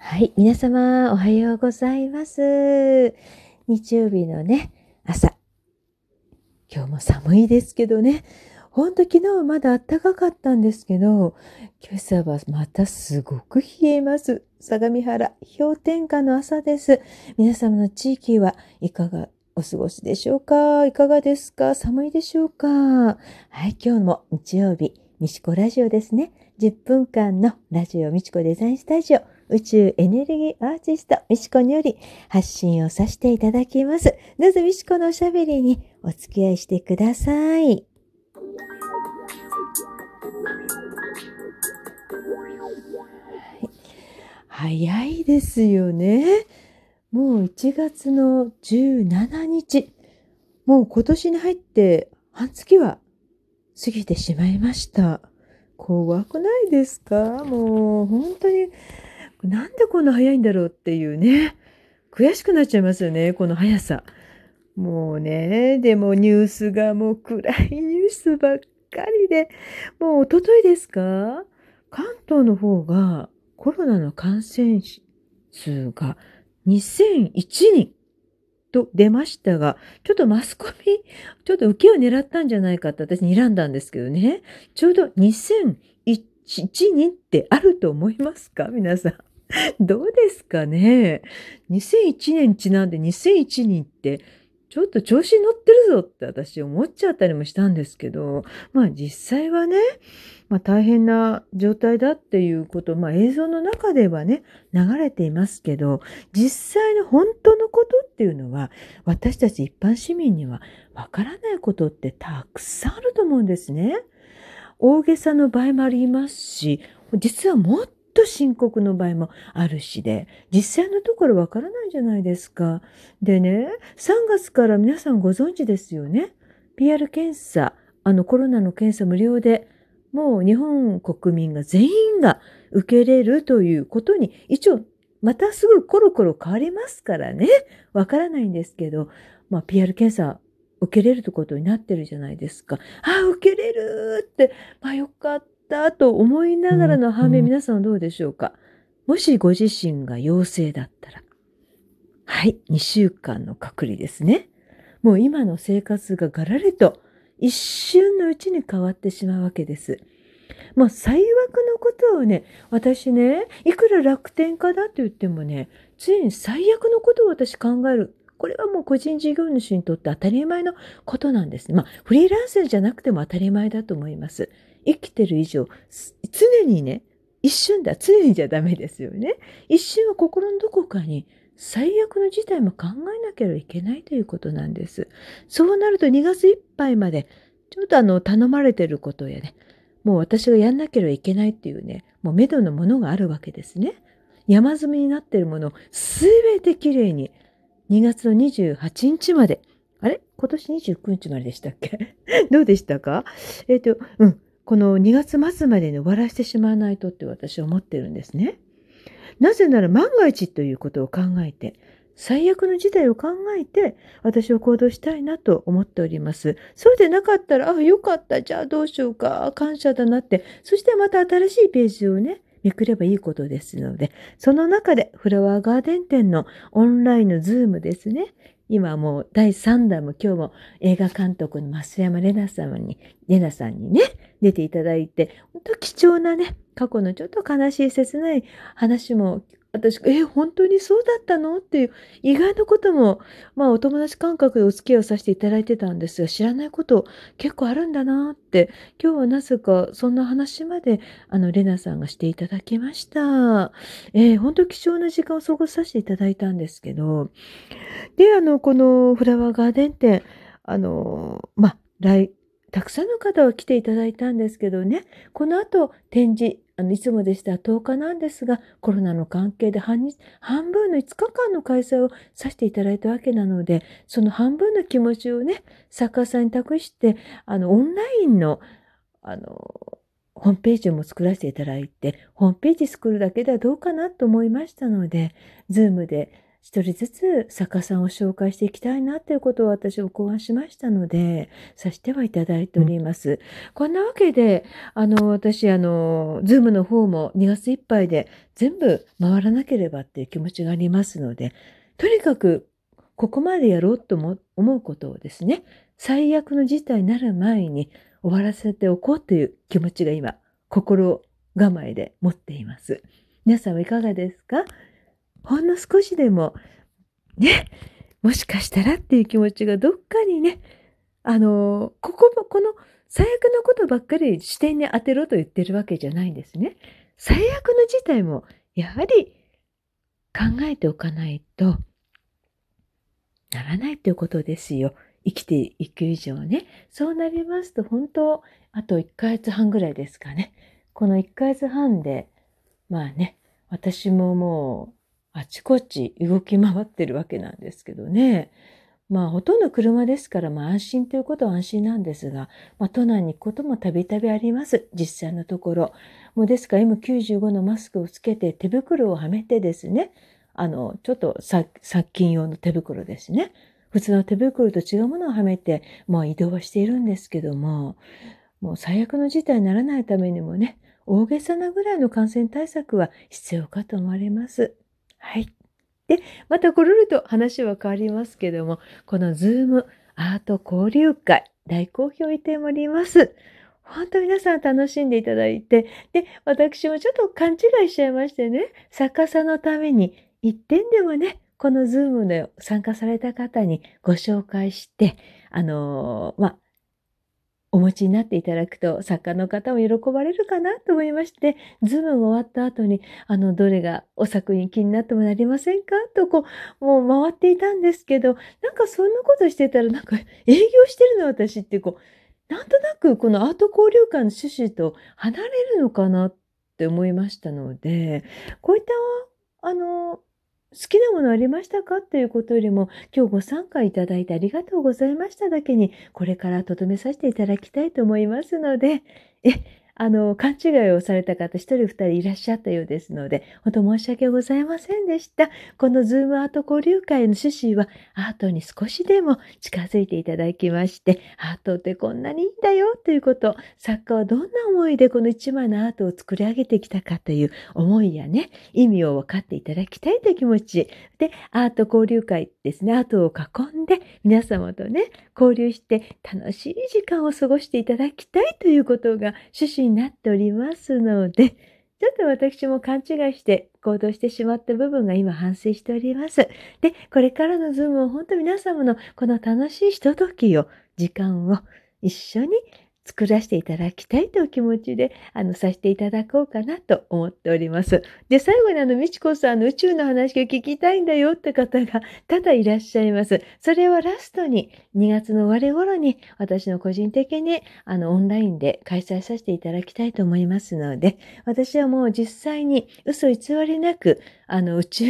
はい、皆様おはようございます。日曜日のね、朝。今日も寒いですけどね。ほんと昨日はまだ暖かかったんですけど、今朝はまたすごく冷えます。相模原、氷点下の朝です。皆様の地域はいかがお過ごしでしょうか？いかがですか？寒いでしょうか？はい、今日も日曜日、みちこラジオですね。10分間のラジオみちこデザインスタジオ宇宙エネルギーアーティストみちこにより発信をさせていただきます。どうぞみちこのおしゃべりにお付き合いしてください。早いですよね。もう1月の17日。もう今年に入って半月は過ぎてしまいました。怖くないですか？もう本当になんでこんな早いんだろうっていうね。悔しくなっちゃいますよね、この速さ。もうね、でもニュースがもう暗いニュースばっかりで、もう一昨日ですか？関東の方がコロナの感染数が2001人と出ましたが、ちょっとマスコミ、ちょっと受けを狙ったんじゃないかって私睨んだんですけどね。ちょうど2001人ってあると思いますか？皆さん。どうですかね ?2001 年ちなんで2001人ってちょっと調子に乗ってるぞって私思っちゃったりもしたんですけど、まあ実際はね、まあ大変な状態だっていうこと、まあ映像の中ではね、流れていますけど、実際の本当のことっていうのは、私たち一般市民にはわからないことってたくさんあると思うんですね。大げさの場合もありますし、実はもっと深刻の場合もあるしで、実際のところわからないじゃないですか。でね、3月から皆さんご存知ですよね。PR 検査、あのコロナの検査無料で、もう日本国民が全員が受けれるということに、一応またすぐコロコロ変わりますからね。わからないんですけど、まあ PR 検査受けれるということになってるじゃないですか。ああ、受けれるって、まあよかったと思いながらの反面、皆さんどうでしょうか？もしご自身が陽性だったら、はい、2週間の隔離ですね。もう今の生活がガラリと一瞬のうちに変わってしまうわけです。まあ最悪のことをね、私ね、いくら楽天家だと言ってもね、常に最悪のことを私考える。これはもう個人事業主にとって当たり前のことなんです。まあフリーランスじゃなくても当たり前だと思います。生きてる以上、常にね、一瞬だ、常にじゃダメですよね。一瞬は心のどこかに最悪の事態も考えなければいけないということなんです。そうなると2月いっぱいまで、ちょっとあの、頼まれてることやね、もう私がやんなければいけないっていうね、もう目処のものがあるわけですね。山積みになっているものをすべてきれいに2月の28日まで、あれ？今年29日まででしたっけ？どうでしたか？えっ、ー、と、うん。この2月末までに終わらせてしまわないとって私は思ってるんですね。なぜなら万が一ということを考えて、最悪の事態を考えて、私は行動したいなと思っております。そうでなかったら、あ、よかった、じゃあどうしようか、感謝だなって、そしてまた新しいページをね、めくればいいことですので、その中でフラワーガーデン店のオンラインのズームですね。今もう第3弾も今日も映画監督の増山玲奈様に、玲奈さんにね、出ていただいて、本当貴重なね、過去のちょっと悲しい切ない話も、私、え、本当にそうだったの？っていう意外なことも、まあお友達感覚でお付き合いをさせていただいてたんですが、知らないこと結構あるんだなって、今日はなぜかそんな話まで、あの、レナさんがしていただきました。えー、本当貴重な時間を過ごさせていただいたんですけど、で、あの、このフラワーガーデン店、あの、まあ、来、たくさんの方は来ていただいたんですけどね、この後展示、あのいつもでしたら10日なんですが、コロナの関係で半日半分の5日間の開催をさせていただいたわけなので、その半分の気持ちをね、作家さんに託して、あの、オンラインの、あの、ホームページも作らせていただいて、ホームページ作るだけではどうかなと思いましたので、ズームで一人ずつ作家さんを紹介していきたいなということを私も考案しましたので、させてはいただいております。うん、こんなわけで、あの、私、あの、ズームの方も2月いっぱいで全部回らなければっていう気持ちがありますので、とにかくここまでやろうと思うことをですね、最悪の事態になる前に終わらせておこうという気持ちが今、心構えで持っています。皆さんはいかがですか？ほんの少しでも、ね、もしかしたらっていう気持ちがどっかにね、あの、ここも、この最悪のことばっかり視点に当てろと言ってるわけじゃないんですね。最悪の事態も、やはり考えておかないと、ならないということですよ。生きていく以上ね。そうなりますと、本当、あと1ヶ月半ぐらいですかね。この1ヶ月半で、まあね、私ももう、あちこち動き回ってるわけなんですけどね。まあ、ほとんど車ですから、まあ、安心ということは安心なんですが、まあ、都内に行くこともたびたびあります。実際のところ。もうですから、M95 のマスクをつけて、手袋をはめてですね、あの、ちょっと殺菌用の手袋ですね。普通の手袋と違うものをはめて、もう移動はしているんですけども、もう最悪の事態にならないためにもね、大げさなぐらいの感染対策は必要かと思われます。はい。で、またころりと話は変わりますけども、このズームアート交流会、大好評いただいております。本当皆さん楽しんでいただいて、で、私もちょっと勘違いしちゃいましてね、逆さのために一点でもね、このズームで参加された方にご紹介して、あのー、まあ、お持ちになっていただくと作家の方も喜ばれるかなと思いまして、ズームが終わった後に、あの、どれがお作品気になってもなりませんか？とこう、もう回っていたんですけど、なんかそんなことしてたら、なんか営業してるの私ってこう、なんとなくこのアート交流会の趣旨と離れるのかなって思いましたので、こういった、あの、好きなものありましたか？ということよりも、今日ご参加いただいてありがとうございましただけに、これからとどめさせていただきたいと思いますので、え、あの、勘違いをされた方一人二人いらっしゃったようですので、本当申し訳ございませんでした。このズームアート交流会の趣旨は、アートに少しでも近づいていただきまして、アートってこんなにいいんだよということ、作家はどんな思いでこの一枚のアートを作り上げてきたかという思いやね、意味を分かっていただきたいという気持ち。で、アート交流会ですね、アートを囲んで皆様とね、交流して楽しい時間を過ごしていただきたいということが趣旨になっておりますので、ちょっと私も勘違いして行動してしまった部分が今反省しております。で、これからのズームを本当皆様のこの楽しいひとときを、時間を一緒に作らせていただきたいという気持ちで、あの、させていただこうかなと思っております。で、最後にあの、みちこさんの宇宙の話を聞きたいんだよって方がただいらっしゃいます。それはラストに、2月の終わり頃に、私の個人的に、あの、オンラインで開催させていただきたいと思いますので、私はもう実際に嘘偽りなく、あの、宇宙、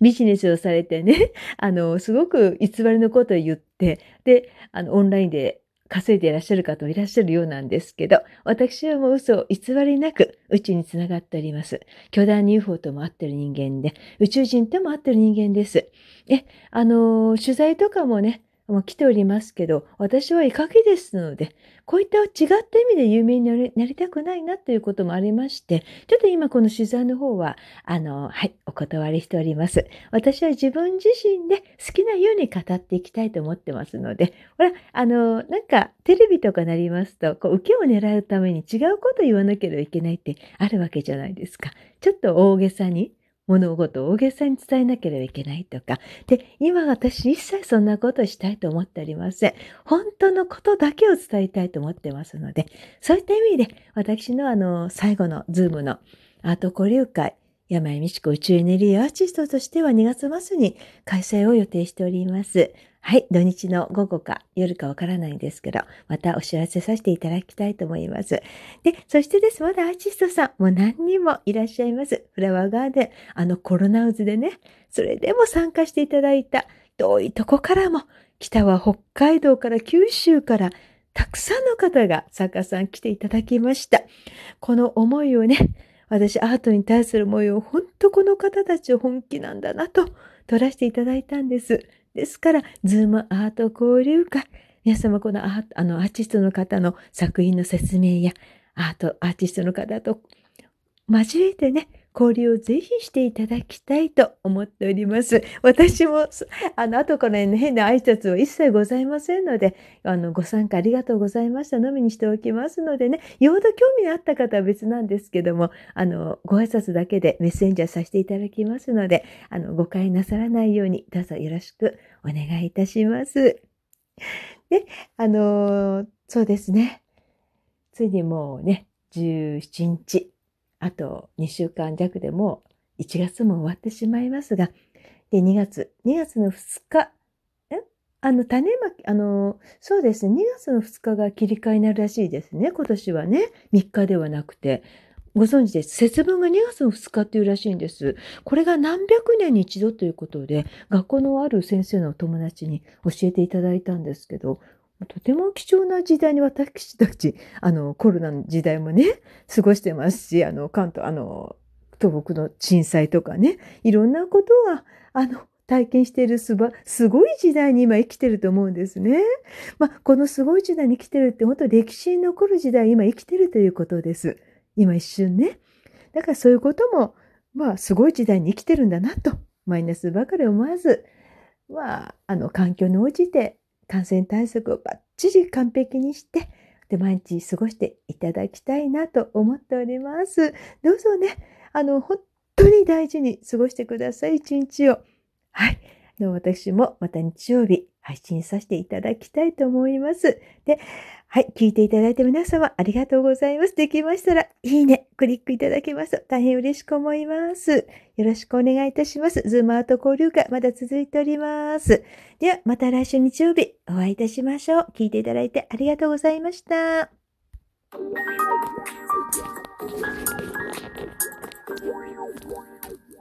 ビジネスをされてね、あの、すごく偽りのことを言って、で、あの、オンラインで稼いでいらっしゃる方もいらっしゃるようなんですけど、私はもう嘘を偽りなく宇宙につながっております。巨大に UFO とも会ってる人間で、宇宙人とも会ってる人間です。え、あの取材とかもね、も来ておりますけど、私は絵描きですので、こういった違った意味で有名になりたくないなということもありまして、ちょっと今この取材の方は、あの、はい、お断りしております。私は自分自身で好きなように語っていきたいと思ってますので、ほら、あの、なんかテレビとかなりますと、こう、受けを狙うために違うこと言わなければいけないってあるわけじゃないですか。ちょっと大げさに。物事を大げさに伝えなければいけないとか。で、今私一切そんなことしたいと思っておりません。本当のことだけを伝えたいと思ってますので、そういった意味で私のあの、最後のズームのアート交流会、山井美智子宇宙エネルギーアーティストとしては2月末に開催を予定しております。はい、土日の午後か夜かわからないんですけど、またお知らせさせていただきたいと思います。で、そしてです、まだアーティストさん、もう何人もいらっしゃいます。フラワーガーデン、あのコロナ渦でね、それでも参加していただいた、遠いとこからも、北は北海道から九州から、たくさんの方が作家さん来ていただきました。この思いをね、私アートに対する模様、本当この方たち本気なんだなと取らせていただいたんです。ですから、ズームアート交流会、皆様このアあのアーティストの方の作品の説明や、アート、アーティストの方と交えてね、交流をぜひしていただきたいと思っております。私も、あの、後から、ね、変な挨拶は一切ございませんので、あの、ご参加ありがとうございましたのみにしておきますのでね、よほど興味あった方は別なんですけども、あの、ご挨拶だけでメッセンジャーさせていただきますので、あの、誤解なさらないように、どうぞよろしくお願いいたします。で、あの、そうですね。ついにもうね、17日、あと2週間弱でも1月も終わってしまいますが、で、2月、2月の2日、え？あの、種まき、あの、そうですね、2月の2日が切り替えになるらしいですね、今年はね、3日ではなくて。ご存知です。節分が2月の2日っていうらしいんです。これが何百年に一度ということで、学校のある先生のお友達に教えていただいたんですけど、とても貴重な時代に私たち、あの、コロナの時代もね、過ごしてますし、あの、関東、あの、東北の震災とかね、いろんなことは、あの、体験しているすば、すごい時代に今生きてると思うんですね。まあ、このすごい時代に生きてるって本当歴史に残る時代今生きてるということです。今一瞬ね。だからそういうことも、まあ、すごい時代に生きてるんだなと、マイナスばかり思わず、まあ、あの、環境に応じて感染対策をバッチリ完璧にして、で、毎日過ごしていただきたいなと思っております。どうぞね、あの、本当に大事に過ごしてください、一日を。はい。私もまた日曜日配信させていただきたいと思います。で、はい、聞いていただいた皆様ありがとうございます。できましたら、いいね、クリックいただけますと大変嬉しく思います。よろしくお願いいたします。ズームアート交流会まだ続いております。では、また来週日曜日お会いいたしましょう。聞いていただいてありがとうございました。